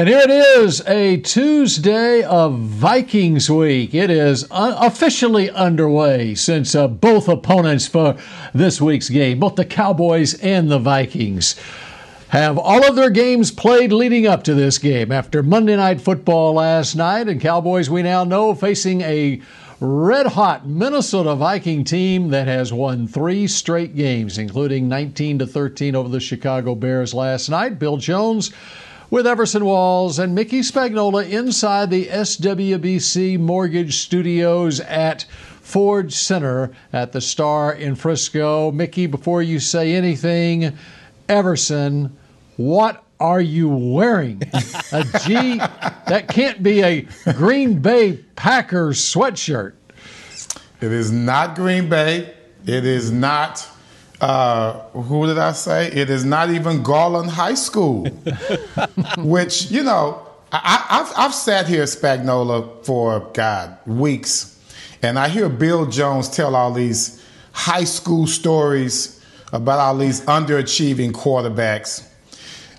And here it is, a Tuesday of Vikings week. It is officially underway since uh, both opponents for this week's game, both the Cowboys and the Vikings, have all of their games played leading up to this game. After Monday Night Football last night, and Cowboys, we now know, facing a red hot Minnesota Viking team that has won three straight games, including 19 to 13 over the Chicago Bears last night. Bill Jones with Everson Walls and Mickey Spagnola inside the SWBC Mortgage Studios at Ford Center at the Star in Frisco. Mickey, before you say anything, Everson, what are you wearing? A G that can't be a Green Bay Packers sweatshirt. It is not Green Bay. It is not uh, who did I say? It is not even Garland High School, which, you know, I, have I've sat here, at Spagnola, for, God, weeks, and I hear Bill Jones tell all these high school stories about all these underachieving quarterbacks.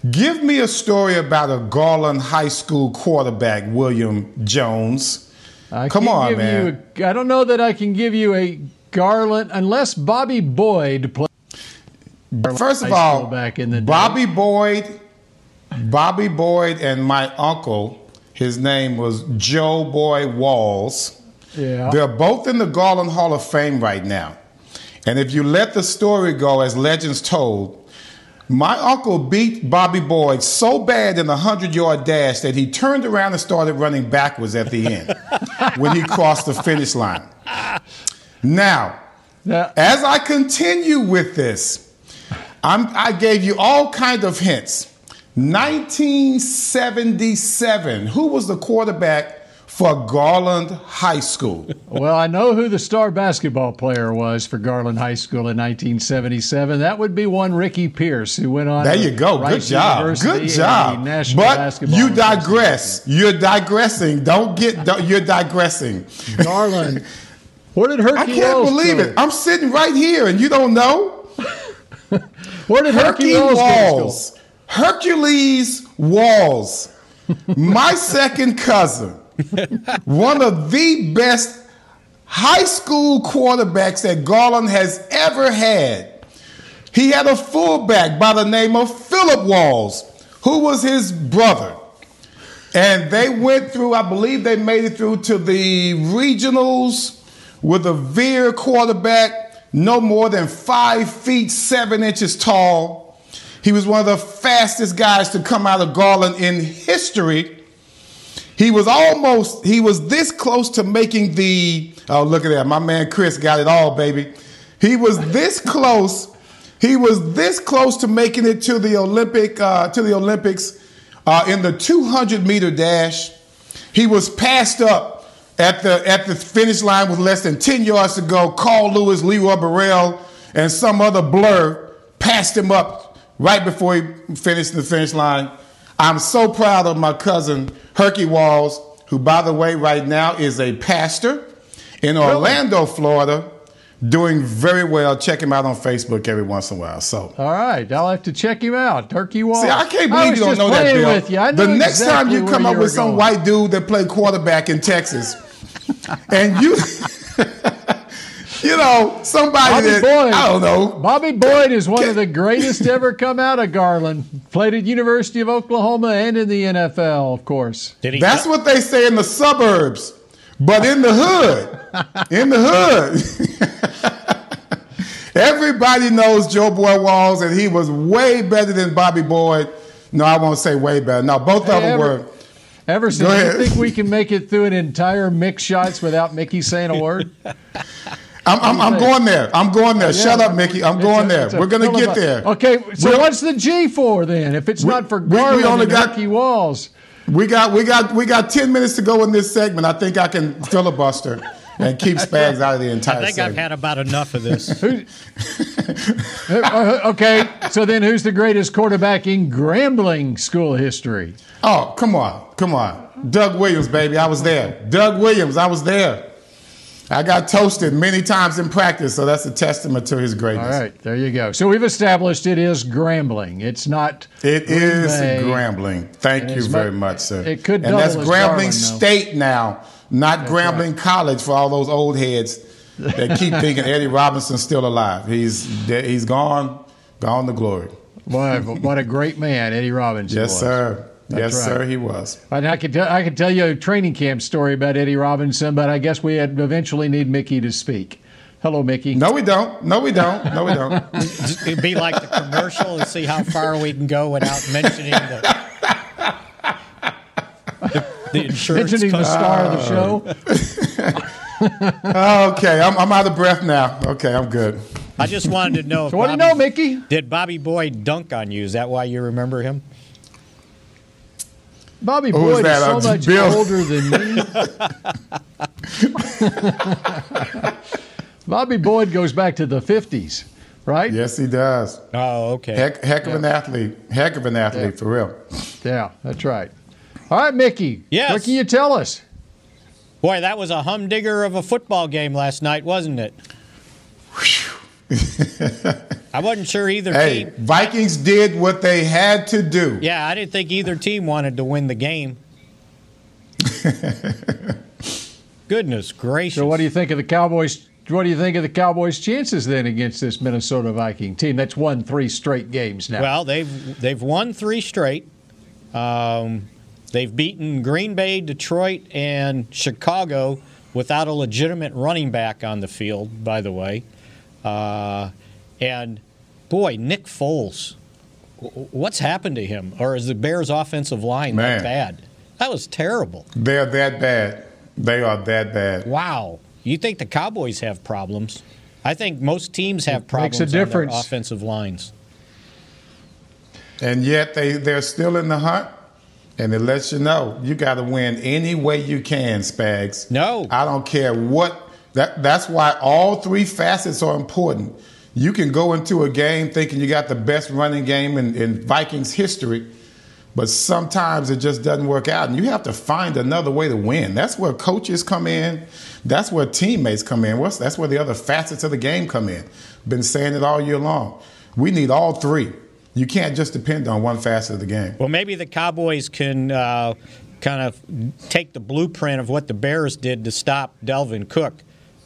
Give me a story about a Garland High School quarterback, William Jones. I Come on, man. You, I don't know that I can give you a Garland unless Bobby Boyd played. First of all, back in the Bobby day. Boyd, Bobby Boyd, and my uncle, his name was Joe Boy Walls. Yeah. They're both in the Garland Hall of Fame right now. And if you let the story go as legends told, my uncle beat Bobby Boyd so bad in the 100 yard dash that he turned around and started running backwards at the end when he crossed the finish line. Now, now as I continue with this, I'm, i gave you all kind of hints. 1977. Who was the quarterback for Garland High School? well, I know who the star basketball player was for Garland High School in 1977. That would be one Ricky Pierce, who went on. There you go. Good job. Good job. But you digress. You're digressing. Don't get. Don't, you're digressing. Garland. Where did Herky I can't Wells believe go? it. I'm sitting right here, and you don't know. Where did Hercules Walls? Hercules Walls, my second cousin, one of the best high school quarterbacks that Garland has ever had. He had a fullback by the name of Philip Walls, who was his brother. And they went through, I believe they made it through to the regionals with a Veer quarterback no more than five feet seven inches tall. He was one of the fastest guys to come out of Garland in history. He was almost, he was this close to making the, oh, look at that. My man Chris got it all, baby. He was this close. He was this close to making it to the Olympic, uh, to the Olympics uh, in the 200 meter dash. He was passed up at the, at the finish line with less than 10 yards to go, Carl Lewis, Leroy Burrell, and some other blur passed him up right before he finished the finish line. I'm so proud of my cousin, Herky Walls, who, by the way, right now is a pastor in Orlando, Florida doing very well. Check him out on Facebook every once in a while. So, all right, I'll have to check him out. Turkey Wall. See, I can't believe I you don't know that, Bill. With you. I the next exactly time you come up with some white dude that played quarterback in Texas, and you. you know, somebody Bobby that Boyd. I don't know. Bobby Boyd is one of the greatest ever come out of Garland. Played at University of Oklahoma and in the NFL, of course. That's what they say in the suburbs. But in the hood, in the hood, everybody knows Joe Boy Walls, and he was way better than Bobby Boyd. No, I won't say way better. No, both hey, of them Ever, were. Everson, do you think we can make it through an entire Mick Shots without Mickey saying a word? I'm, I'm, I'm, going there. I'm going there. Yeah, Shut up, Mickey. I'm going a, there. We're going to get there. Okay, so We're, what's the G for then? If it's we, not for Garland we only got, Walls. We got we got we got ten minutes to go in this segment. I think I can filibuster and keep Spags out of the entire. I think segment. I've had about enough of this. Uh, okay, so then who's the greatest quarterback in Grambling school history? Oh, come on, come on, Doug Williams, baby. I was there. Doug Williams, I was there. I got toasted many times in practice, so that's a testament to his greatness. All right, there you go. So we've established it is Grambling. It's not. It Green is Bay. Grambling. Thank And you very much, sir. it could and that's double as Grambling Darwin, though. State now, not Grambling College for all those old heads that keep thinking Eddie Robinson's still alive. He's de- he's gone, gone to glory. Boy, what a great man Eddie Robinson Yes, was. sir. That's yes, right. sir. He was. And I could tell, I could tell you a training camp story about Eddie Robinson, but I guess we had eventually need Mickey to speak. Hello, Mickey. No, we don't. No, we don't. No, we don't. It'd be like the commercial and see how far we can go without mentioning the, the, the insurance Mentioning the star of the show. okay, I'm, I'm out of breath now. Okay, I'm good. I just wanted to know. So what do you know, Mickey? Did Bobby Boyd dunk on you? Is that why you remember him? Bobby Who was Boyd that? is so Uh, much Bill? older than me. Bobby Boyd goes back to the 50s, right? Yes, he does. Oh, okay. Heck, heck of an athlete. Heck of an athlete, for real. Yeah, that's right. All right, Mickey. Yes. What can you tell us? Boy, that was a humdinger of a football game last night, wasn't it? I wasn't sure either Hey, team. Vikings did what they had to do. Yeah, I didn't think either team wanted to win the game. Goodness gracious! So, what do you think of the Cowboys? What do you think of the Cowboys' chances then against this Minnesota Viking team that's won three straight games now? Well, they've they've won three straight. Um, they've beaten Green Bay, Detroit, and Chicago without a legitimate running back on the field. By the way, uh, and boy, Nick Foles, what's happened to him? Or is the Bears' offensive line Man. that bad? That was terrible. They're that bad. They are that bad. Wow. You think the Cowboys have problems? I think most teams have Makes problems a on their offensive lines. And yet they, they're still in the hunt. And it lets you know you got to win any way you can, Spags. No. I don't care what. That, that's why all three facets are important. You can go into a game thinking you got the best running game in, in Vikings history, but sometimes it just doesn't work out. And you have to find another way to win. That's where coaches come in. That's where teammates come in. That's where the other facets of the game come in. Been saying it all year long. We need all three. You can't just depend on one facet of the game. Well, maybe the Cowboys can uh, kind of take the blueprint of what the Bears did to stop Dalvin Cook.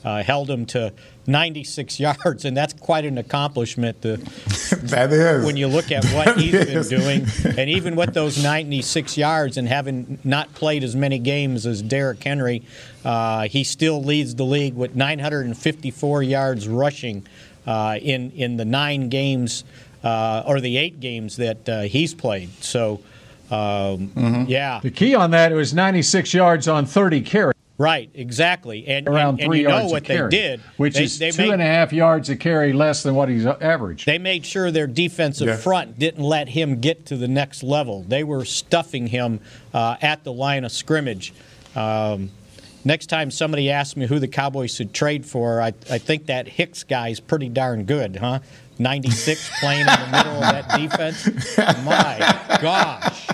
Uh, held him to 96 yards, and that's quite an accomplishment to, That is. when you look at what That he's been doing. And even with those 96 yards and having not played as many games as Derrick Henry, uh, he still leads the league with 954 yards rushing uh, in, in the nine games uh, or the eight games that uh, he's played. So, um, Mm-hmm. yeah. the key on that was 96 yards on 30 carries, Right, exactly, and around and, and three you know yards what a they carry, did, which they, is they two made, and a half yards a carry less than what he's averaged. They made sure their defensive Yeah. front didn't let him get to the next level. They were stuffing him uh, at the line of scrimmage. Um, next time somebody asks me who the Cowboys should trade for, I, I think that Hicks guy is pretty darn good, huh? 96 playing in the middle of that defense. My gosh.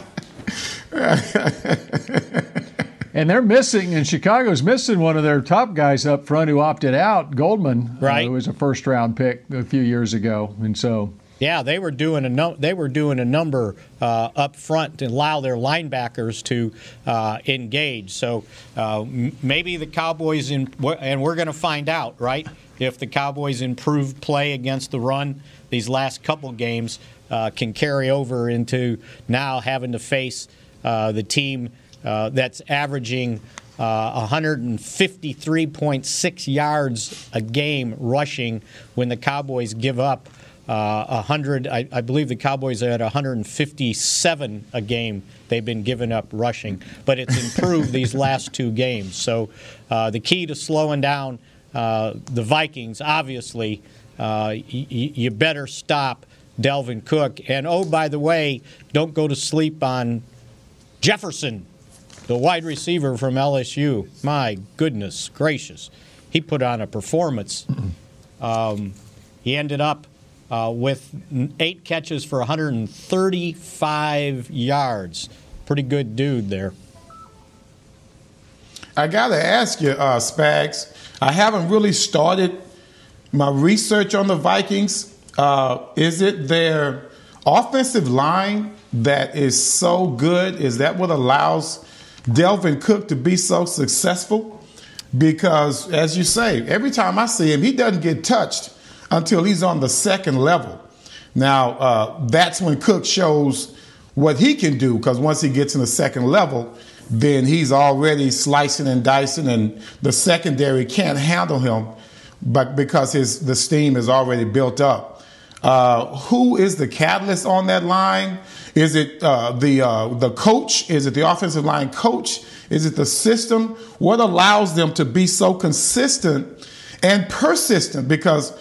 And they're missing, and Chicago's missing one of their top guys up front who opted out, Goldman, uh, Right. who was a first round pick a few years ago. And so, Yeah, they were doing a no, they were doing a number uh, up front to allow their linebackers to uh, engage. So uh, m- maybe the Cowboys in, and we're going to find out, right? If the Cowboys improve play against the run these last couple games uh, can carry over into now having to face uh, the team uh, that's averaging uh, 153.6 yards a game rushing when the Cowboys give up uh, 100. I, I believe the Cowboys are at 157 a game they've been giving up rushing, but it's improved these last two games. So uh, the key to slowing down uh, the Vikings, obviously, uh, y- y- you better stop Dalvin Cook. And oh, by the way, don't go to sleep on Jefferson, the wide receiver from LSU. My goodness gracious, he put on a performance. Um, he ended up uh, with eight catches for 135 yards. Pretty good dude there. I got to ask you, uh, Spags. I haven't really started my research on the Vikings. Uh, is it their offensive line that is so good? Is that what allows Dalvin Cook to be so successful? Because, as you say, every time I see him, he doesn't get touched until he's on the second level. Now, uh, that's when Cook shows what he can do, because once he gets in the second level, then he's already slicing and dicing, and the secondary can't handle him, but because his the steam is already built up. Uh, who is the catalyst on that line? Is it uh, the uh, the coach? Is it the offensive line coach? Is it the system? What allows them to be so consistent and persistent? Because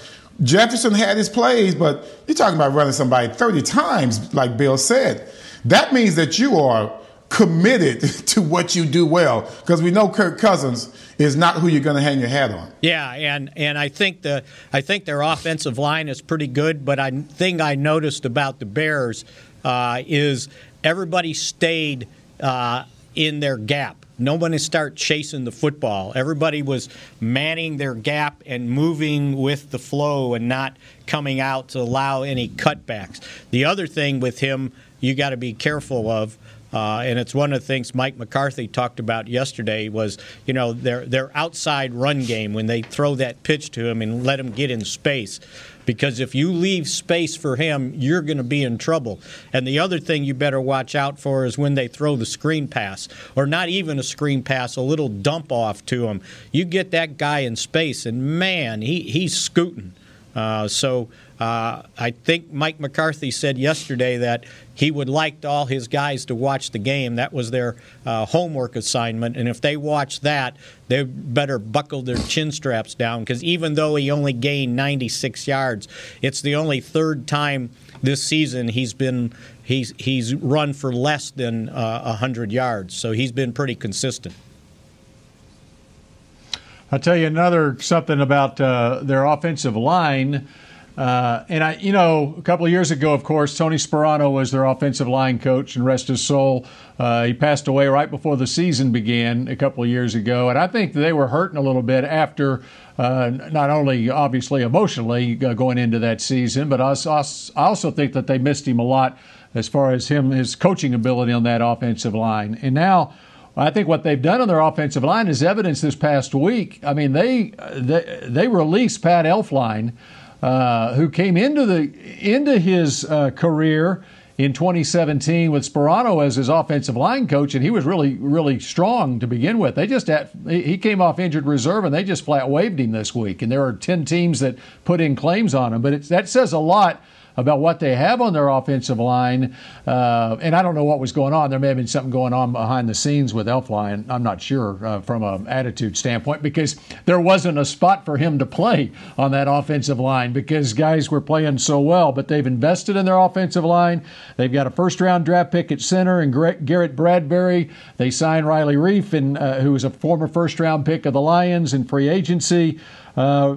Jefferson had his plays, but you're talking about running somebody 30 times, like Bill said. That means that you are committed to what you do well because we know Kirk Cousins is not who you're going to hang your hat on. Yeah, and and I think the I think their offensive line is pretty good, but I thing I noticed about the Bears uh, is everybody stayed uh, in their gap. Nobody start chasing the football. Everybody was manning their gap and moving with the flow and not coming out to allow any cutbacks. The other thing with him you got to be careful of uh, and it's one of the things Mike McCarthy talked about yesterday was, you know, their their outside run game when they throw that pitch to him and let him get in space. Because if you leave space for him, you're going to be in trouble. And the other thing you better watch out for is when they throw the screen pass, or not even a screen pass, a little dump off to him. You get that guy in space, and man, he, he's scooting. Uh, so uh, I think Mike McCarthy said yesterday that he would like all his guys to watch the game. That was their uh, homework assignment. And if they watch that, they better buckle their chin straps down because even though he only gained 96 yards, it's the only third time this season he's been he's he's run for less than uh, 100 yards. So he's been pretty consistent. I'll tell you another something about uh, their offensive line. Uh, and I, you know, a couple of years ago, of course, Tony Sparano was their offensive line coach, and rest his soul, uh, he passed away right before the season began a couple of years ago. And I think they were hurting a little bit after, uh, not only obviously emotionally uh, going into that season, but I also think that they missed him a lot as far as him his coaching ability on that offensive line. And now. I think what they've done on their offensive line is evidence this past week. I mean, they they, they released Pat Elflein, uh, who came into the into his uh, career in 2017 with Sparano as his offensive line coach, and he was really really strong to begin with. They just had, he came off injured reserve, and they just flat waived him this week. And there are 10 teams that put in claims on him, but that says a lot about what they have on their offensive line. Uh, and I don't know what was going on. There may have been something going on behind the scenes with Elflein. I'm not sure uh, from an attitude standpoint because there wasn't a spot for him to play on that offensive line because guys were playing so well. But they've invested in their offensive line. They've got a first round draft pick at center and Garrett Bradbury. They signed Riley Reiff, and, uh, who was a former first round pick of the Lions in free agency. Uh,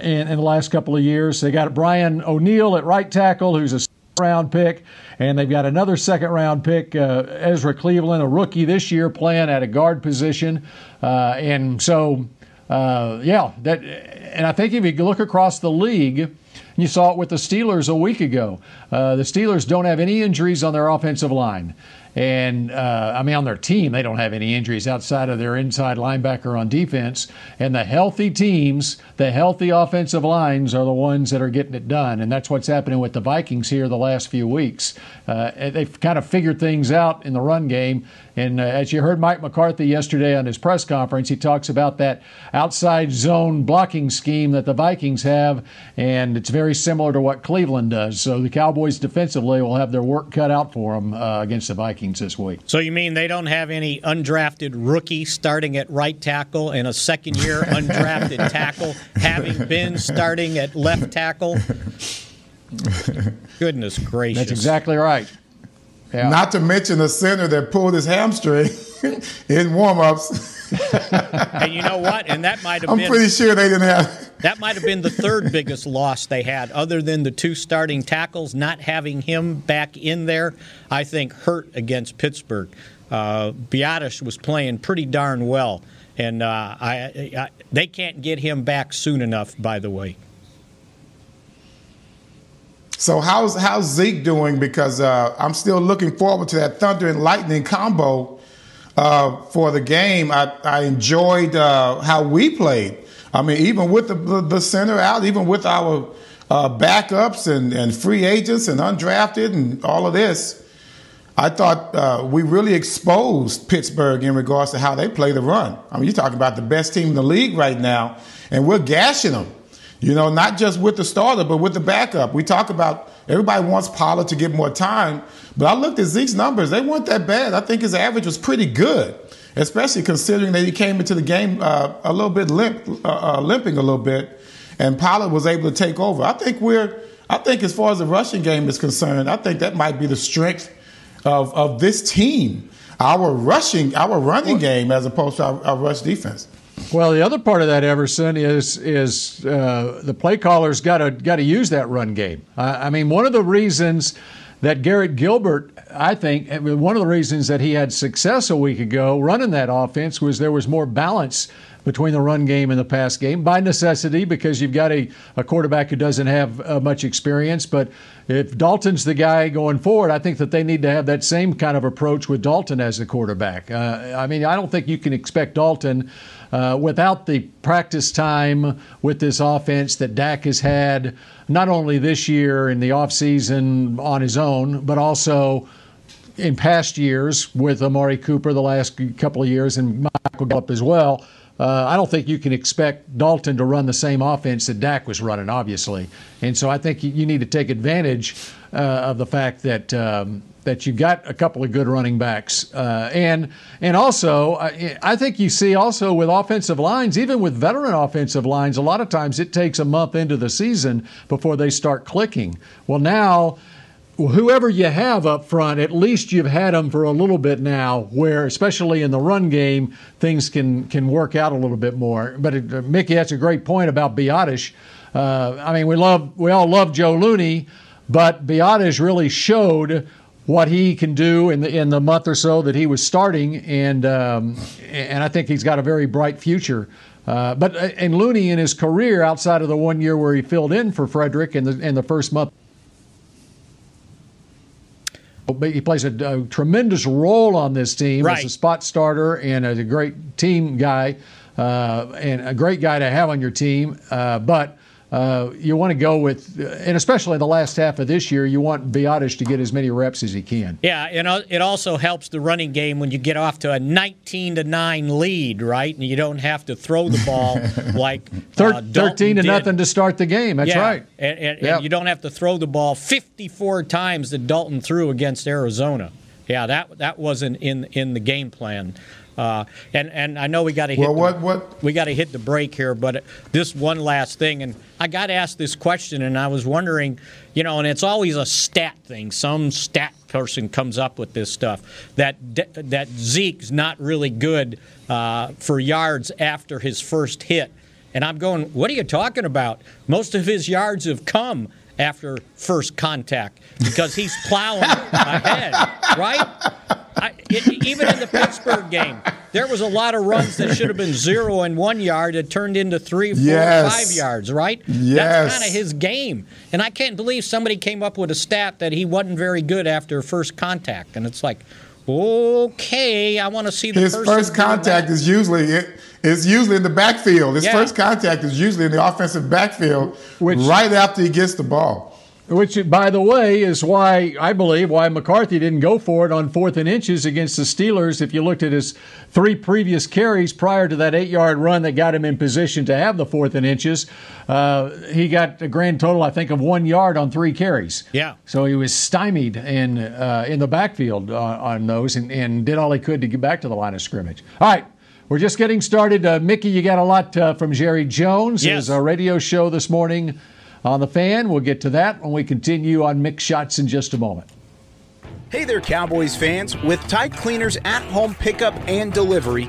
in, in the last couple of years. They got Brian O'Neill at right tackle, who's a round pick, and they've got another second round pick, uh, Ezra Cleveland, a rookie this year, playing at a guard position. Uh, and so, uh, yeah, that. And I think if you look across the league, you saw it with the Steelers a week ago. Uh, the Steelers don't have any injuries on their offensive line. And uh, I mean, on their team, they don't have any injuries outside of their inside linebacker on defense. And the healthy teams, the healthy offensive lines, are the ones that are getting it done. And that's what's happening with the Vikings here the last few weeks. Uh, they've kind of figured things out in the run game. And uh, as you heard Mike McCarthy yesterday on his press conference, he talks about that outside zone blocking scheme that the Vikings have, and it's very similar to what Cleveland does. So the Cowboys defensively will have their work cut out for them uh, against the Vikings this week. So you mean they don't have any undrafted rookie starting at right tackle and a second year undrafted tackle having been starting at left tackle? Goodness gracious. That's exactly right. Yeah. Not to mention the center that pulled his hamstring in warmups. and you know what? And that might have I'm been. I'm pretty sure they didn't have. That might have been the third biggest loss they had, other than the two starting tackles. Not having him back in there, I think, hurt against Pittsburgh. Uh, was playing pretty darn well, and uh, I, I, they can't get him back soon enough. By the way. So how's how's Zeke doing? Because uh, I'm still looking forward to that thunder and lightning combo uh, for the game. I, I enjoyed uh, how we played. I mean, even with the, the, center out, even with our uh, backups and, and free agents and undrafted and all of this, I thought uh, we really exposed Pittsburgh in regards to how they play the run. I mean, you're talking about the best team in the league right now, and we're gashing them. You know, not just with the starter, but with the backup. We talk about everybody wants Pollard to get more time, but I looked at Zeke's numbers. They weren't that bad. I think his average was pretty good especially considering that he came into the game uh, a little bit limp, uh, uh, limping a little bit, and Pollard was able to take over. I think we're, I think as far as the rushing game is concerned, I think that might be the strength of, of this team. Our rushing, our running game, as opposed to our, our rush defense. Well, the other part of that, Everson, is is uh, the play callers got to got to use that run game. I mean, one of the reasons that Garrett Gilbert, I think, one of the reasons that he had success a week ago running that offense was there was more balance between the run game and the pass game by necessity because you've got a, a quarterback who doesn't have uh, much experience. But if Dalton's the guy going forward, I think that they need to have that same kind of approach with Dalton as the quarterback. Uh, I mean, I don't think you can expect Dalton uh, without the practice time with this offense that Dak has had, not only this year in the offseason on his own, but also in past years with Amari Cooper the last couple of years and Michael Gallup as well. Uh, I don't think you can expect Dalton to run the same offense that Dak was running, obviously. And so I think you need to take advantage uh, of the fact that um, that you've got a couple of good running backs, uh, and and also I, I, think you see also with offensive lines, even with veteran offensive lines, a lot of times it takes a month into the season before they start clicking. Well, now. Whoever you have up front, at least you've had them for a little bit now, where especially in the run game, things can can work out a little bit more. But it, uh, Mickey, that's a great point about Biadasz. Uh, I mean, we love we all love Joe Looney, but Biadasz really showed what he can do in the in the month or so that he was starting, and um, and I think he's got a very bright future. Uh, but uh, and Looney in his career, outside of the one year where he filled in for Frederick in the in the first month, he plays a, a tremendous role on this team right. as a spot starter and a great team guy uh, and a great guy to have on your team. Uh, but uh, you want to go with, and especially the last half of this year, you want Biadasz to get as many reps as he can. Yeah, and it also helps the running game when you get off to a 19 to nine lead, right? And you don't have to throw the ball like uh, 13 to did. nothing to start the game. That's yeah. right. And, and, yep. and you don't have to throw the ball 54 times that Dalton threw against Arizona. Yeah, that that wasn't in in the game plan. Uh, and and I know we got to hit well, what, the, what? we got to hit the break here, but this one last thing, and I got asked this question, and I was wondering, you know, and it's always a stat thing. Some stat person comes up with this stuff that that Zeke's not really good uh, for yards after his first hit, and I'm going, what are you talking about? Most of his yards have come after first contact because he's plowing ahead, right? I, it, even in the Pittsburgh game, there was a lot of runs that should have been zero and one yard that turned into three, four, yes. five yards, right? Yes. That's kind of his game. And I can't believe somebody came up with a stat that he wasn't very good after first contact. And it's like, okay, I want to see the his first contact is usually it is usually in the backfield. His yeah. first contact is usually in the offensive backfield, Which, right after he gets the ball. Which, by the way, is why I believe why McCarthy didn't go for it on fourth and inches against the Steelers. If you looked at his three previous carries prior to that eight-yard run that got him in position to have the fourth and inches, uh, he got a grand total, I think, of one yard on three carries. Yeah. So he was stymied in uh, in the backfield on, on those and, and, did all he could to get back to the line of scrimmage. All right. We're just getting started. Uh, Mickey, you got a lot uh, from Jerry Jones. Yes. His uh, radio show this morning on the fan. We'll get to that when we continue on Mick Shots in just a moment. Hey there, Cowboys fans. With Tide Cleaners at home pickup and delivery,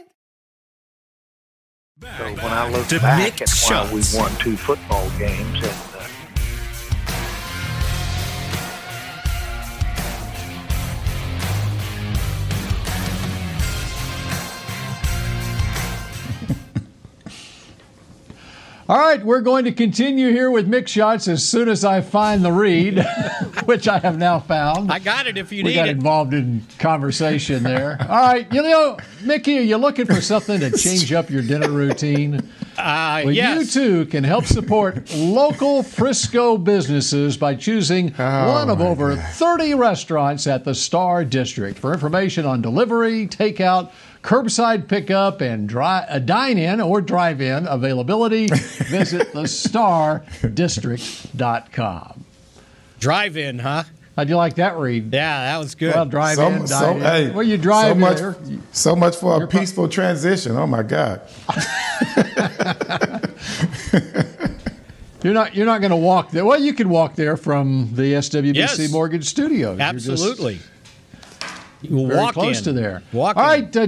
So when I look back at why we won two football games and All right, we're going to continue here with Mick Shots as soon as I find the read, which I have now found. I got it if you we need it. We got involved in conversation there. All right, you know, Mickey, are you looking for something to change up your dinner routine? Uh, well, yes. you too can help support local Frisco businesses by choosing Oh, one of my over 30 restaurants at the Star District. For information on delivery, takeout, curbside pickup, and dri- uh, dine-in or drive-in availability, visit thestardistrict.com. Drive in, huh? How'd you like that read? Yeah, that was good. Well, drive So, in, so, dine in. hey, well, you drive so much, there. so much for a peaceful transition. Oh my God! You're not. You're not going to walk there. Well, you can walk there from the SWBC Yes. Mortgage Studios. You're just Absolutely. You very walk close in. to there. Walk All in. right. Uh,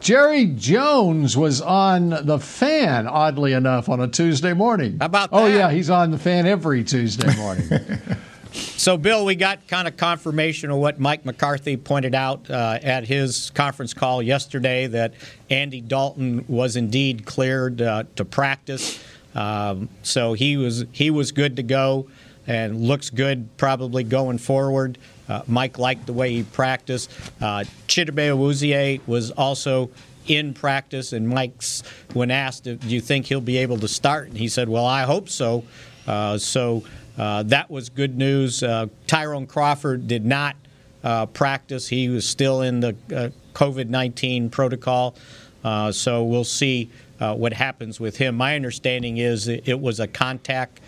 Jerry Jones was on the fan, oddly enough, on a Tuesday morning. How about Oh yeah, he's on the fan every Tuesday morning. So, Bill, we got kind of confirmation of what Mike McCarthy pointed out uh, at his conference call yesterday that Andy Dalton was indeed cleared uh, to practice. Um, so he was he was good to go and looks good probably going forward. Uh, Mike liked the way he practiced. Uh, Chidobe Awuzie was also in practice, and Mike's when asked, "Do you think he'll be able to start?" and he said, "Well, I hope so." Uh, so uh, that was good news. Uh, Tyrone Crawford did not uh, practice; he was still in the uh, COVID nineteen protocol. So we'll see what happens with him. My understanding is it was a contact.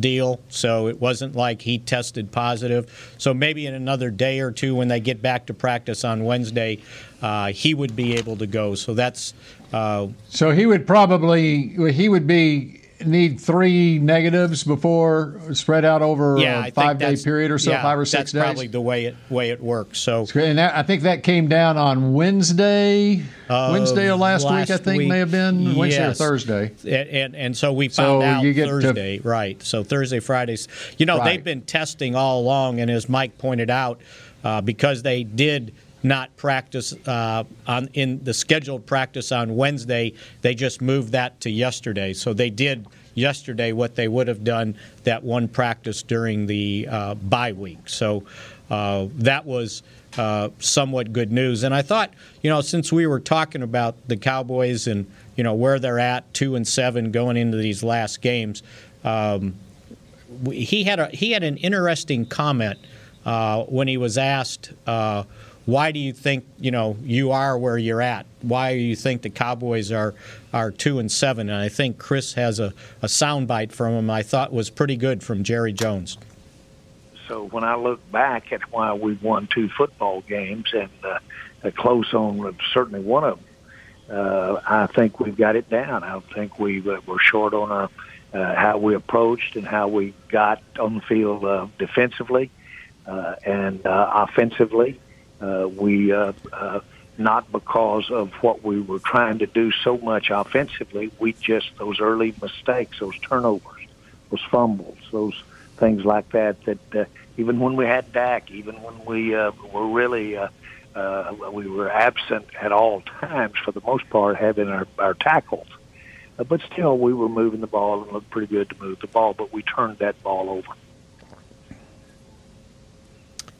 Deal, so it wasn't like he tested positive. So maybe in another day or two, when they get back to practice on Wednesday, uh, he would be able to go. So that's uh, so he would probably he would be need three negatives before spread out over yeah, a five day period or so, yeah, five or six that's days. That's probably the way it way it works. So And that, I think that came down on Wednesday, Wednesday of last, week. I think week. may have been Wednesday or Thursday. And, and and so we So found out you get to- Thursday, right? So Thursday, Fridays. You know, Right. they've been testing all along, and as Mike pointed out, uh, because they did not practice uh, on in the scheduled practice on Wednesday, they just moved that to yesterday. So they did yesterday what they would have done that one practice during the uh, bye week. So uh, that was uh, somewhat good news. And I thought, you know, since we were talking about the Cowboys and you know where they're at, two and seven going into these last games. Um, he had a he had an interesting comment uh, when he was asked. Uh, why do you think you know you are where you're at? Why do you think the Cowboys are are two and seven? And I think Chris has a, a soundbite from him. I thought was pretty good from Jerry Jones. So when I look back at why we won two football games and uh, close on certainly one of them, uh, I think we've got it down. I think we uh, were short on our uh, how we approached and how we got on the field uh, defensively uh, and uh, offensively. Uh, we uh, uh, not because of what we were trying to do so much offensively. We just those early mistakes, those turnovers, those fumbles, those things like that. That uh, even when we had Dak, even when we uh, were really uh, uh, we were absent at all times for the most part, having our, our tackles. Uh, but still, we were moving the ball and looked pretty good to move the ball. But we turned that ball over.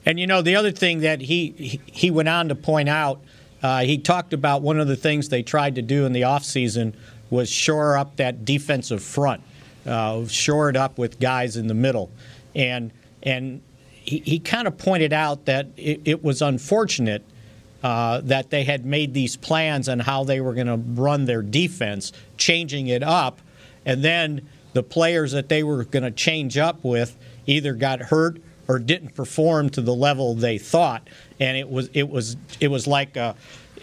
And you know, the other thing that he he went on to point out, uh, he talked about one of the things they tried to do in the offseason was shore up that defensive front, uh, shore it up with guys in the middle, and and he, he kind of pointed out that it, it was unfortunate uh, that they had made these plans on how they were going to run their defense, changing it up, and then the players that they were going to change up with either got hurt or didn't perform to the level they thought, and it was it was it was like a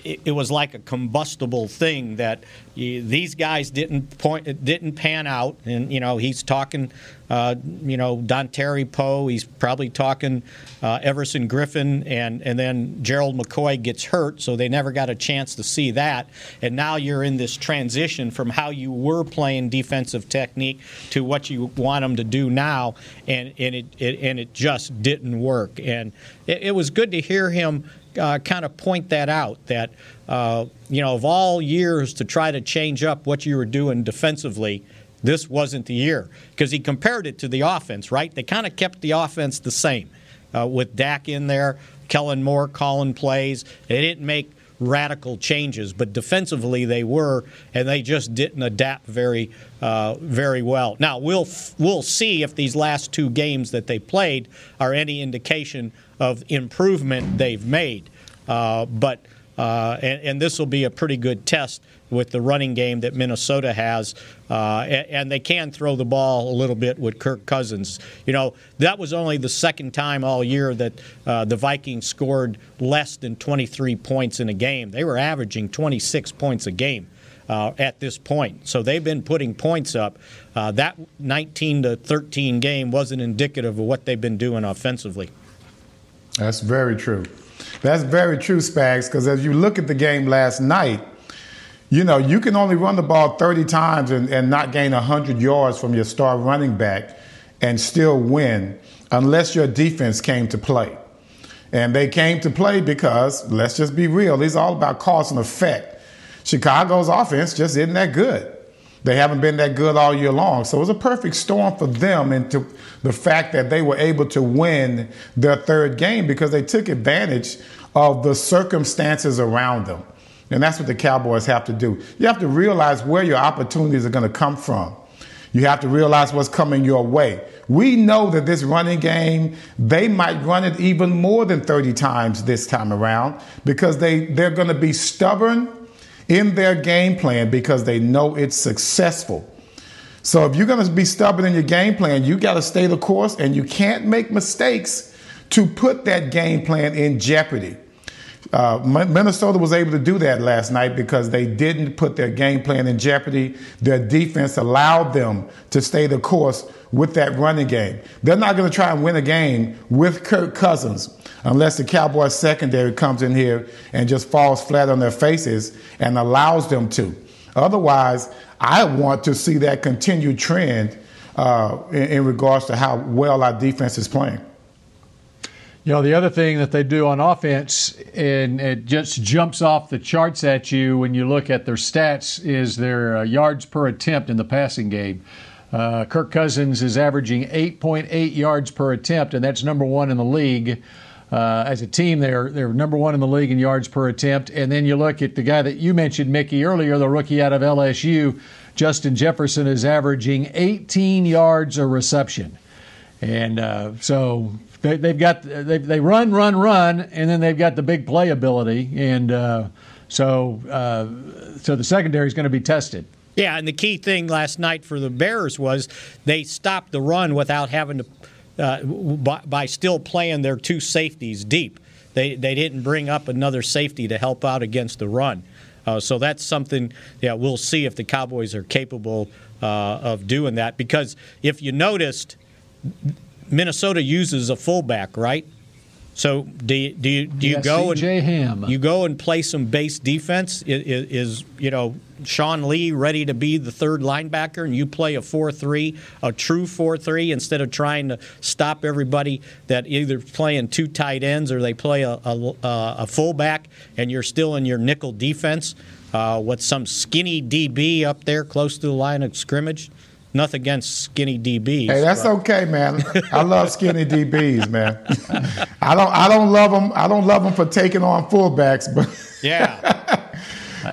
it, was like a combustible thing that these guys didn't point didn't pan out. And you know he's talking uh, you know Dontari Poe he's probably talking uh, Everson Griffen, and and then Gerald McCoy gets hurt so they never got a chance to see that. And now you're in this transition from how you were playing defensive technique to what you want them to do now and and it, it and it just didn't work. And it, it was good to hear him uh, kind of point that out that, uh, you know, of all years to try to change up what you were doing defensively, this wasn't the year. Because he compared it to the offense, right? They kind of kept the offense the same uh, with Dak in there, Kellen Moore calling plays. They didn't make radical changes, but defensively they were, and they just didn't adapt very, uh, very well. Now we'll we'll see if these last two games that they played are any indication of improvement they've made. Uh, but uh, and, and this will be a pretty good test with the running game that Minnesota has, uh, and, and, they can throw the ball a little bit with Kirk Cousins. You know, that was only the second time all year that uh, the Vikings scored less than 23 points in a game. They were averaging 26 points a game. Uh, at this point. So they've been putting points up. Uh, that 19 to 13 game wasn't indicative of what they've been doing offensively. That's very true. That's very true, Spags, because as you look at the game last night, you know, you can only run the ball 30 times and, and not gain 100 yards from your star running back and still win unless your defense came to play. And they came to play because, let's just be real, it's all about cause and effect. Chicago's offense just isn't that good. They haven't been that good all year long. So it was a perfect storm for them into the fact that they were able to win their third game because they took advantage of the circumstances around them. And that's what the Cowboys have to do. You have to realize where your opportunities are going to come from. You have to realize what's coming your way. We know that this running game, they might run it even more than 30 times this time around because they, they're going to be stubborn in their game plan because they know it's successful. So if you're going to be stubborn in your game plan, you got to stay the course and you can't make mistakes to put that game plan in jeopardy. Uh, Minnesota was able to do that last night because they didn't put their game plan in jeopardy. Their defense allowed them to stay the course with that running game. They're not going to try and win a game with Kirk Cousins unless the Cowboys secondary comes in here and just falls flat on their faces and allows them to. Otherwise, I want to see that continued trend uh, in, in regards to how well our defense is playing. You know, the other thing that they do on offense, and it just jumps off the charts at you when you look at their stats, is their uh, yards per attempt in the passing game. Uh, Kirk Cousins is averaging 8.8 yards per attempt, and that's number one in the league. Uh, as a team, they're they're number one in the league in yards per attempt. And then you look at the guy that you mentioned, Mickey, earlier, the rookie out of LSU, Justin Jefferson, is averaging 18 yards a reception. And uh, so they, have got they, they run, run, run, and then they've got the big playability. And uh, so uh, so the secondary is going to be tested. Yeah, and the key thing last night for the Bears was they stopped the run without having to uh, by, by, still playing their two safeties deep. They, they didn't bring up another safety to help out against the run. Uh, so that's something, yeah, we'll see if the Cowboys are capable uh, of doing that. Because if you noticed, Minnesota uses a fullback, right? So do you, do you, do you yes, go and Ham. you go and play some base defense? Is, is, you know Sean Lee ready to be the third linebacker, and you play a four-three, a true four-three, instead of trying to stop everybody that either playing two tight ends or they play a, a, a fullback, and you're still in your nickel defense uh, with some skinny DB up there close to the line of scrimmage. Nothing against skinny DBs. Hey, that's but. okay, man. I love skinny DBs, man. I don't. I don't love them. I don't love them for taking on fullbacks, but yeah.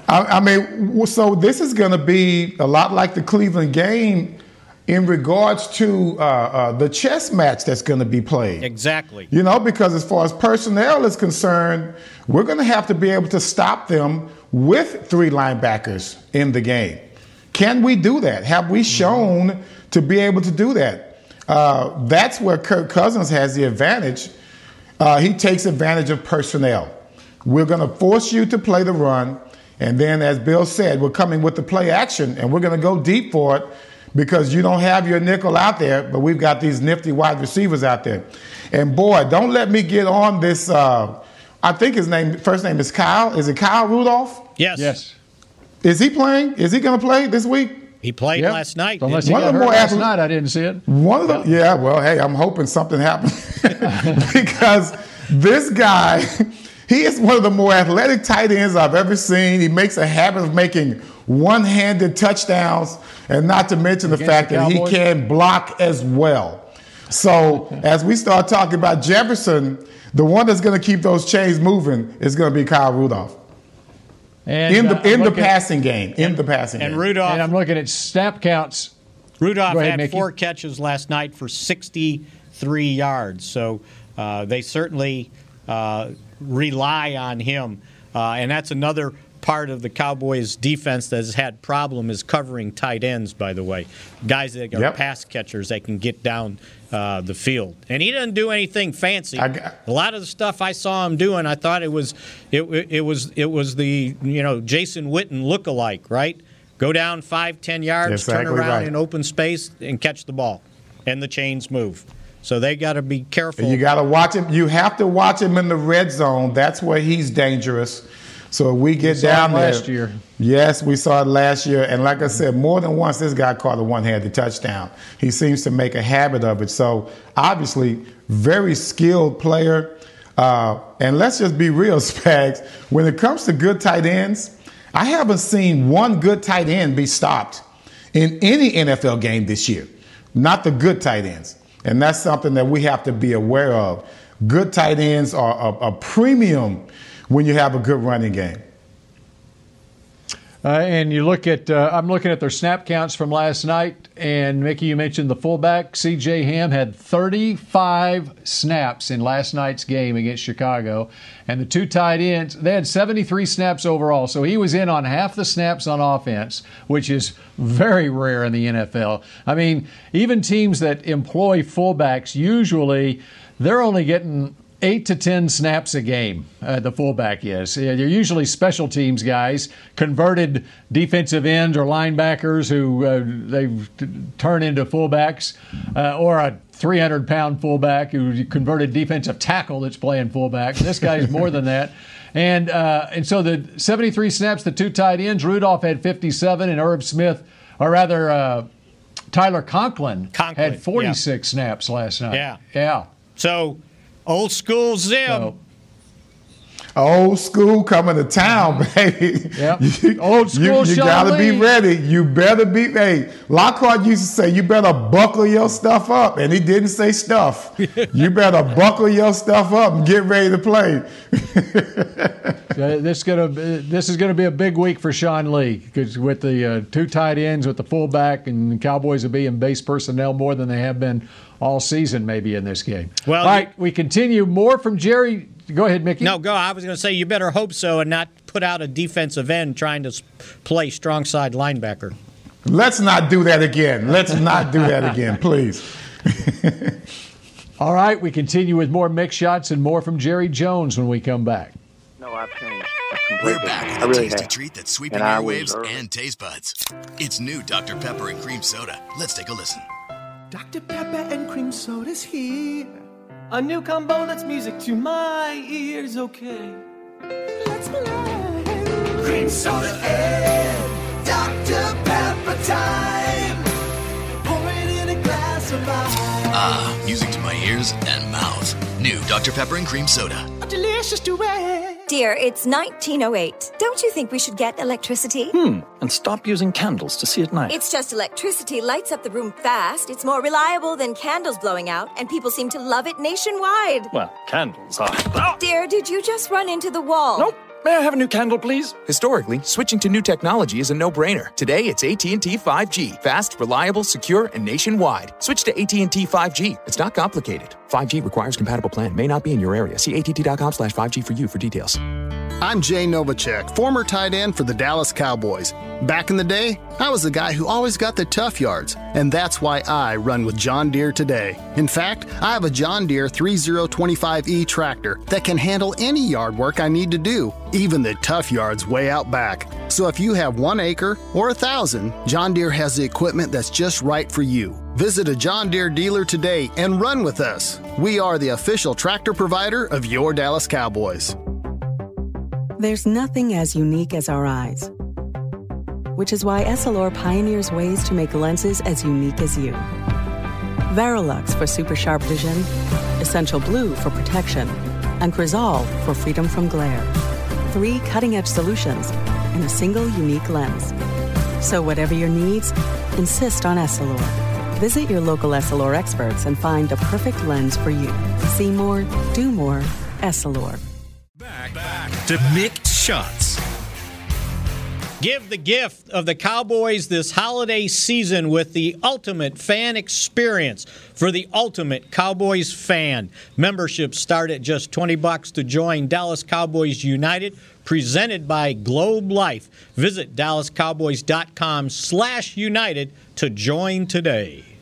I, I, mean, so this is going to be a lot like the Cleveland game in regards to uh, uh, the chess match that's going to be played. Exactly. You know, because as far as personnel is concerned, we're going to have to be able to stop them with three linebackers in the game. Can we do that? Have we shown mm-hmm. to be able to do that? Uh, that's where Kirk Cousins has the advantage. Uh, he takes advantage of personnel. We're going to force you to play the run. And then, as Bill said, we're coming with the play action and we're going to go deep for it because you don't have your nickel out there, but we've got these nifty wide receivers out there. And boy, don't let me get on this. Uh, I think his name, first name is Kyle. Is it Kyle Rudolph? Yes. Yes. Is he playing? Is he going to play this week? He played yep. last night. Unless he one got of the more last athlete- night, I didn't see it. One of the yeah. Well, hey, I'm hoping something happens because this guy, he is one of the more athletic tight ends I've ever seen. He makes a habit of making one-handed touchdowns, and not to mention the fact the that he can block as well. So as we start talking about Jefferson, the one that's going to keep those chains moving is going to be Kyle Rudolph. And, in the uh, in the passing game, in and, the passing and game. Rudolph. And I'm looking at snap counts. Rudolph ahead, had Mickey. four catches last night for 63 yards. So uh, they certainly uh, rely on him, uh, and that's another part of the Cowboys' defense that has had problem is covering tight ends. By the way, guys that are yep. pass catchers that can get down uh, the field. And he doesn't do anything fancy. Got, a lot of the stuff I saw him doing, I thought it was it, it was it was the you know Jason Witten look-alike, right? Go down five ten yards, exactly turn around right. in open space, and catch the ball, and the chains move. So they got to be careful. You got to watch him. You have to watch him in the red zone. That's where he's dangerous. So we get down there. Last year. Yes, we saw it last year. And like I said, more than once this guy caught a one handed touchdown. He seems to make a habit of it. So obviously, very skilled player. Uh, and let's just be real, Spags. When it comes to good tight ends, I haven't seen one good tight end be stopped in any NFL game this year. Not the good tight ends. And that's something that we have to be aware of. Good tight ends are a, a premium when you have a good running game. Uh, and you look at, uh, I'm looking at their snap counts from last night. And Mickey, you mentioned the fullback. CJ Ham had 35 snaps in last night's game against Chicago. And the two tight ends, they had 73 snaps overall. So he was in on half the snaps on offense, which is very rare in the NFL. I mean, even teams that employ fullbacks usually they're only getting eight to ten snaps a game. Uh, the fullback is. They're usually special teams guys, converted defensive ends or linebackers who uh, they turn into fullbacks, uh, or a 300 pound fullback who converted defensive tackle that's playing fullback. This guy's more than that. And uh, and so the 73 snaps, the two tight ends, Rudolph had 57, and Irv Smith, or rather. Uh, Tyler Conklin, Conklin had 46 yeah. snaps last night. Yeah. Yeah. So Old school Zim. So, Old school coming to town, baby. Yep. You, Old school You, you gotta be ready. You better be. Hey, Lockhart used to say, "You better buckle your stuff up," and he didn't say stuff. you better buckle your stuff up and get ready to play. This gonna this is going to be a big week for Sean Lee because with the uh, two tight ends, with the fullback, and the Cowboys will be in base personnel more than they have been all season, maybe in this game. Well, all right, we continue. More from Jerry. Go ahead, Mickey. No, go. I was going to say you better hope so and not put out a defensive end trying to play strong side linebacker. Let's not do that again. Let's not do that again, please. All right, we continue with more Mick Shots and more from Jerry Jones when we come back. No, I've changed. We're back with a really tasty have. treat that's sweeping And I was airwaves and taste buds. It's new Dr. Pepper and Cream Soda. Let's take a listen. Dr. Pepper and cream soda's here. A new combo that's music to my ears, okay? Let's play. Cream soda and Dr. Pepper time. Pour it in a glass of ice. Ah, music to my ears and mouth. New Dr. Pepper and Cream Soda. A delicious duet. Dear, it's 1908. Don't you think we should get electricity? Hmm, and stop using candles to see at night. It's just electricity lights up the room fast. It's more reliable than candles blowing out, and people seem to love it nationwide. well, candles are. Dear, did you just run into the wall? Nope. May I have a new candle, please? Historically, switching to new technology is a no-brainer. Today, it's AT&T 5G. Fast, reliable, secure, and nationwide. Switch to AT&T 5G. It's not complicated. 5G requires compatible plan. May not be in your area. See att.com slash 5G for you for details. I'm Jay Novacek, former tight end for the Dallas Cowboys. Back in the day, I was the guy who always got the tough yards, and that's why I run with John Deere today. In fact, I have a John Deere 3025E tractor that can handle any yard work I need to do, even the tough yards way out back. So if you have one acre or a thousand, John Deere has the equipment that's just right for you. Visit a John Deere dealer today and run with us. We are the official tractor provider of your Dallas Cowboys. There's nothing as unique as our eyes, which is why Essilor pioneers ways to make lenses as unique as you. Varilux for super sharp vision, Essential Blue for protection, and Crizal for freedom from glare. Three cutting edge solutions in a single unique lens. So, whatever your needs, insist on Essilor. Visit your local Essilor experts and find the perfect lens for you. See more, do more, Essilor. To Mick Shots. Give the gift of the Cowboys this holiday season with the ultimate fan experience for the ultimate Cowboys fan. Memberships start at just 20 bucks to join Dallas Cowboys United, presented by Globe Life. Visit dallascowboys.com slash united to join today.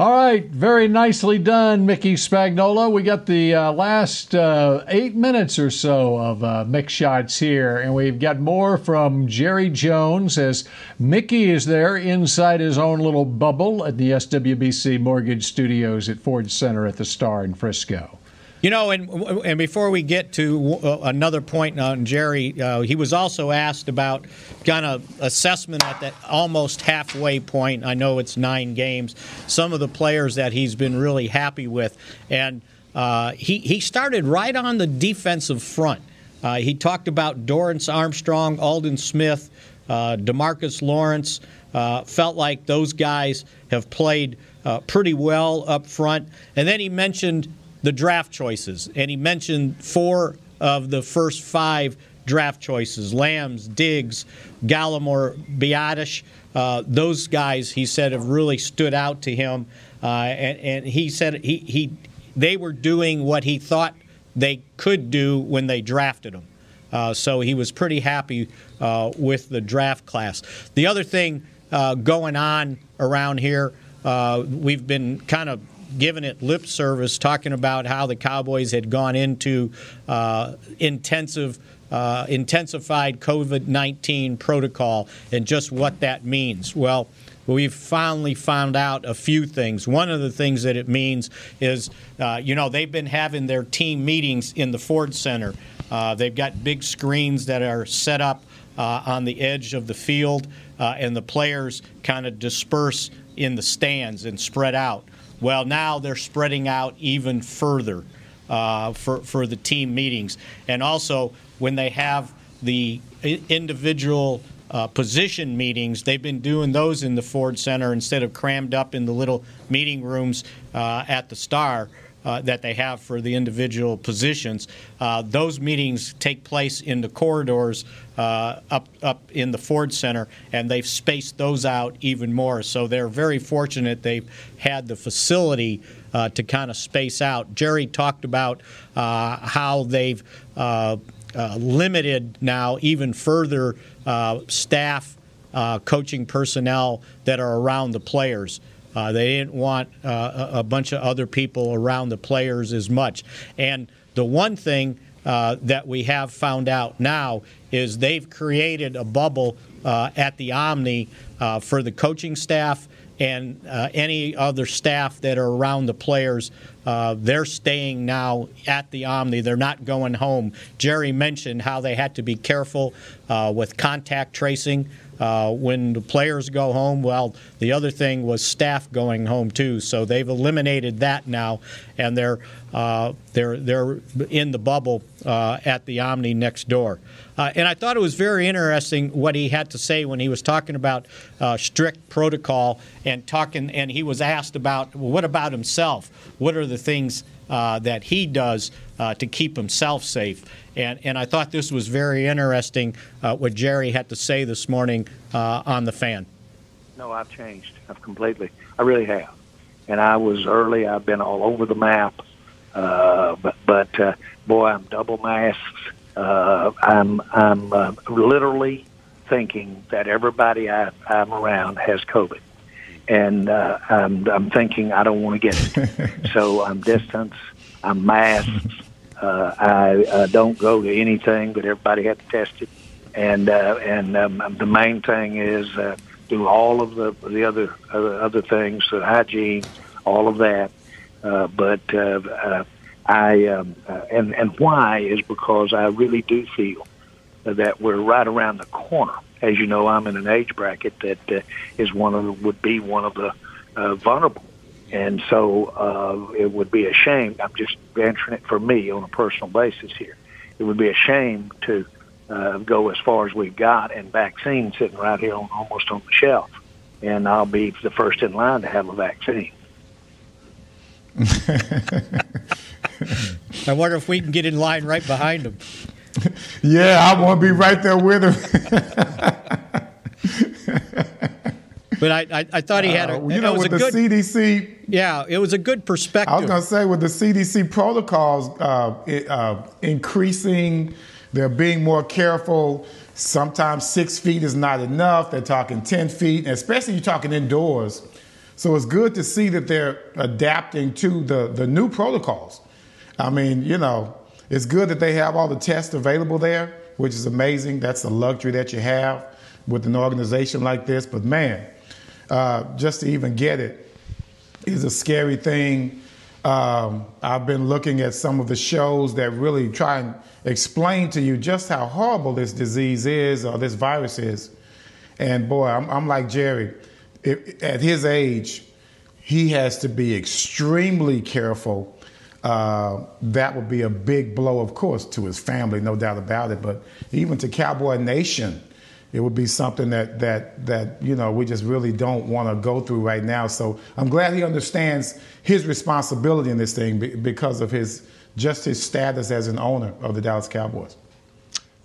All right, very nicely done, Mickey Spagnola. We got the uh, last uh, eight minutes or so of uh, Mick Shots here, and we've got more from Jerry Jones as Mickey is there inside his own little bubble at the SWBC Mortgage Studios at Ford Center at the Star in Frisco. You know, and and before we get to uh, another point on Jerry, uh, he was also asked about kind of assessment at that almost halfway point. I know it's nine games. Some of the players that he's been really happy with, and uh, he he started right on the defensive front. Uh, he talked about Dorance Armstrong, Aldon Smith, uh, DeMarcus Lawrence. Uh, felt like those guys have played uh, pretty well up front, and then he mentioned the draft choices, and he mentioned four of the first five draft choices: Lambs, Diggs, Gallimore, Biadasz. Uh, those guys, he said, have really stood out to him, uh, and, and he said he, he they were doing what he thought they could do when they drafted him. Uh, so he was pretty happy uh, with the draft class. The other thing uh, going on around here, uh, we've been kind of giving it lip service, talking about how the Cowboys had gone into uh, intensive. Uh, intensified COVID 19 protocol and just what that means. Well, we've finally found out a few things. One of the things that it means is, uh, you know, they've been having their team meetings in the Ford Center. Uh, they've got big screens that are set up uh, on the edge of the field, uh, and the players kind of disperse in the stands and spread out. Well, now they're spreading out even further. uh, for for the team meetings, and also when they have the individual uh, position meetings. They've been doing those in the Ford Center instead of crammed up in the little meeting rooms uh, at the Star. Uh, that they have for the individual positions. Uh, those meetings take place in the corridors uh, up up in the Ford Center, and they've spaced those out even more. So they're very fortunate they've had the facility uh, to kind of space out. Jerry talked about uh, how they've uh, limited now even further staff. coaching personnel that are around the players. Uh, they didn't want uh, a bunch of other people around the players as much. And the one thing uh, that we have found out now is they've created a bubble uh, at the Omni uh, for the coaching staff and uh, any other staff that are around the players. they're staying now at the Omni. They're not going home. Jerry mentioned how they had to be careful with contact tracing. Uh, when the players go home, well, the other thing was staff going home too. So they've eliminated that now, and they're uh, they're they're in the bubble uh, at the Omni next door. Uh, and I thought it was very interesting what he had to say when he was talking about uh, strict protocol and talking, and he was asked about well, what about himself? What are the things that he does to keep himself safe? And, and I thought this was very interesting uh, what Jerry had to say this morning uh, on the fan. No, I've changed. I've completely. I really have. And I was early. I've been all over the map. Uh, but but uh, boy, I'm double masks. Uh, I'm I'm uh, literally thinking that everybody I, I'm around has COVID, and uh, I'm I'm thinking I don't want to get it. so I'm distance. I'm masked. Uh, I uh, don't go to anything, but everybody had to test it. And uh, and um, the main thing is uh, do all of the the other other, other things, the hygiene, all of that. Uh, but uh, uh, I um, uh, and and why is because I really do feel that we're right around the corner. As you know, I'm in an age bracket that uh, is one of the, would be one of the uh, vulnerable and so uh, it would be a shame. I'm just answering it for me on a personal basis here. It would be a shame to uh, go as far as we've got and vaccine sitting right here on almost on the shelf, and I'll be the first in line to have a vaccine. I wonder if we can get in line right behind him. yeah, I want to be right there with him. But I, I, I thought he had a. Uh, you know, with the good, CDC. Yeah, it was a good perspective. I was going to say with the CDC protocols uh, it, uh, increasing, they're being more careful. Sometimes six feet is not enough. They're talking ten feet, especially you're talking indoors. So it's good to see that they're adapting to the the new protocols. I mean, you know, it's good that they have all the tests available there, which is amazing. That's the luxury that you have with an organization like this. But man uh, just to even get it is a scary thing. Um, I've been looking at some of the shows that really try and explain to you just how horrible this disease is or this virus is. And boy, I'm, I'm like Jerry. It, at his age, he has to be extremely careful. Uh, that would be a big blow, of course, to his family, no doubt about it, but even to Cowboy Nation it would be something that that that you know we just really don't want to go through right now. So I'm glad he understands his responsibility in this thing because of his just his status as an owner of the Dallas Cowboys.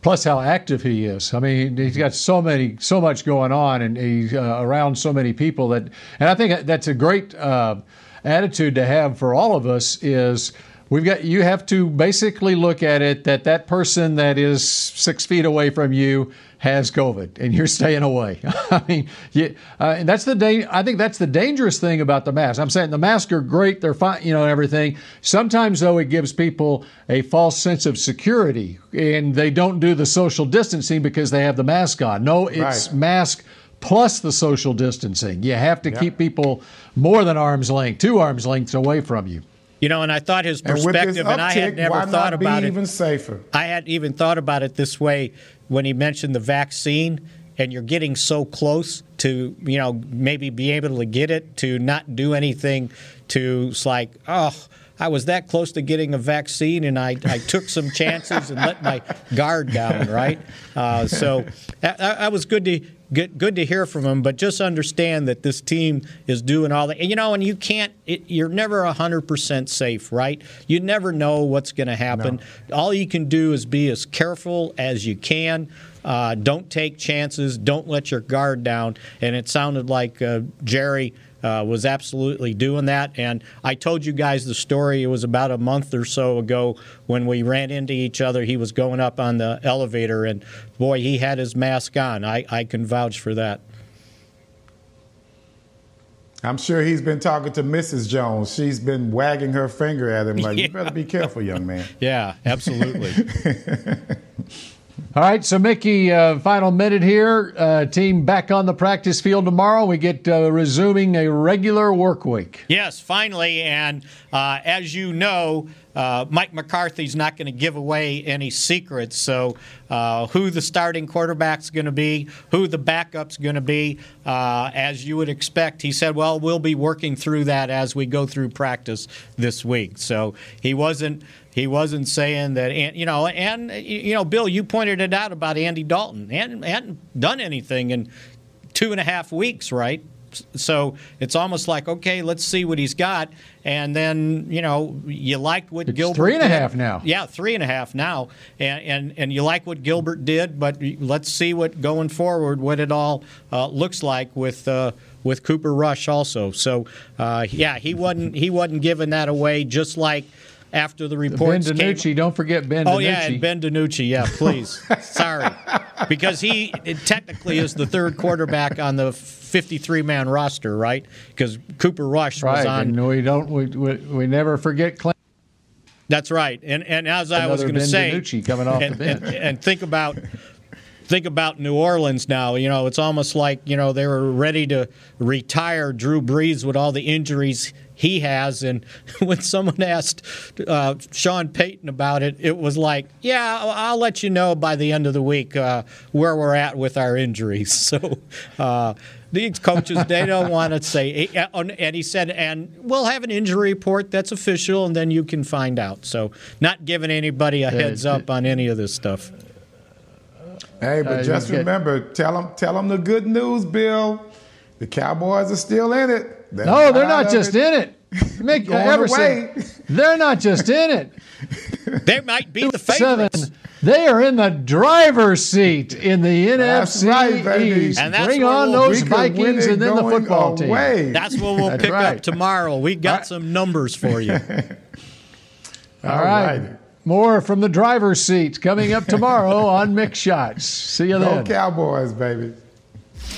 Plus, how active he is. I mean, he's got so many, so much going on, and he's uh, around so many people that. And I think that's a great uh, attitude to have for all of us. Is we've got you have to basically look at it that that person that is six feet away from you has COVID and you're staying away. I mean, you, uh, and that's the da- I think that's the dangerous thing about the mask. I'm saying the masks are great, they're fine, you know, everything. Sometimes though, it gives people a false sense of security, and they don't do the social distancing because they have the mask on. No, it's right. mask plus the social distancing. You have to yep. keep people more than arm's length, two arms lengths away from you. You know, and I thought his perspective, and, uptick, and I had never thought about it. Even safer. I hadn't even thought about it this way when he mentioned the vaccine and you're getting so close to you know maybe be able to get it to not do anything to it's like oh I was that close to getting a vaccine, and I, I took some chances and let my guard down, right? Uh, so that, that was good to good, good to hear from him. But just understand that this team is doing all that. You know, and you can't. It, you're never hundred percent safe, right? You never know what's going to happen. No. All you can do is be as careful as you can. Uh, don't take chances. Don't let your guard down. And it sounded like uh, Jerry uh, was absolutely doing that. And I told you guys the story. It was about a month or so ago when we ran into each other. He was going up on the elevator, and boy, he had his mask on. I, I can vouch for that. I'm sure he's been talking to Mrs. Jones. She's been wagging her finger at him like, yeah. you better be careful, young man. Yeah, absolutely. All right, so Mickey, uh, final minute here. Uh, team back on the practice field tomorrow. We get uh, resuming a regular work week. Yes, finally. And uh, as you know, uh, Mike McCarthy's not going to give away any secrets. So, uh, who the starting quarterback's going to be, who the backup's going to be, as you would expect, he said, "Well, we'll be working through that as we go through practice this week." So he wasn't he wasn't saying that, you know, and you know, Bill, you pointed it out about Andy Dalton. and hadn't done anything in two and a half weeks, right? So it's almost like, okay, let's see what he's got. And then, you know, you liked what it's Gilbert three and did. half now. Yeah, three and a half now. And, and, and you like what Gilbert did, but let's see what going forward, what it all uh, looks like with. Uh, with Cooper Rush also, so uh, yeah, he wasn't he wasn't giving that away. Just like after the reports. Ben DiNucci, came. don't forget Ben. Oh DiNucci. yeah, and Ben DiNucci. Yeah, please. Sorry, because he technically is the third quarterback on the 53 man roster, right? Because Cooper Rush right, was on. And we don't. We, we, we never forget. Clint. That's right, and and as Another I was going to say, DiNucci coming off and, the bench, and, and think about think about New Orleans now. You know, it's almost like you know they were ready to retire Drew Brees with all the injuries he has. And when someone asked uh, Sean Payton about it, it was like, yeah, I'll let you know by the end of the week uh, where we're at with our injuries. So uh, these coaches, they don't want to say. Eh, and he said, and we'll have an injury report that's official, and then you can find out. So not giving anybody a heads up on any of this stuff. Hey, but uh, just remember, tell them, tell them the good news, Bill. The Cowboys are still in it. They're no, they're not just it. in it. Make uh, ever say they're not just in it. They might be the favorites. Seven. They are in the driver's seat in the NFC right, East. And Bring on we'll, those Vikings and then the football away. team. That's what we'll pick right. up tomorrow. We got right. some numbers for you. All right. More from the driver's seat coming up tomorrow on Mick Shots. See you then. Go Cowboys, baby.